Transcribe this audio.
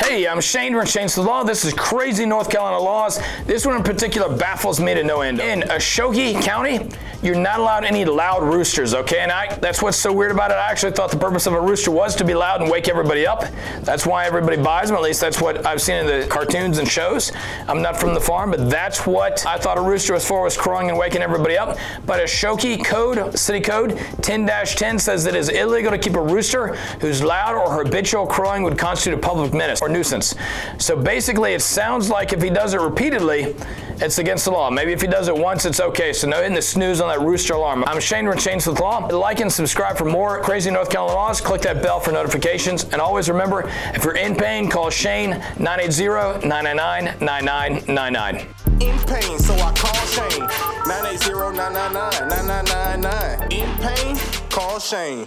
Hey, I'm Shane from Shane Smith Law. This is crazy North Carolina laws. This one in particular baffles me to no end. In Ashoki County, you're not allowed any loud roosters, okay? And I, that's what's so weird about it. I actually thought the purpose of a rooster was to be loud and wake everybody up. That's why everybody buys them. At least that's what I've seen in the cartoons and shows. I'm not from the farm, but that's what I thought a rooster was for, was crowing and waking everybody up. But Ashoki Code, City Code 10-10 says it is illegal to keep a rooster whose loud or habitual crowing would constitute a public menace or nuisance. So basically, it sounds like if he does it repeatedly, it's against the law. Maybe if he does it once, it's okay. So no hitting the snooze on that rooster alarm. I'm Shane from Shane Smith Law. Like and subscribe for more crazy North Carolina laws. Click that bell for notifications. And always remember, if you're in pain, call Shane 980-999-9999. In pain, so I call Shane. 980-999-9999. In pain, call Shane.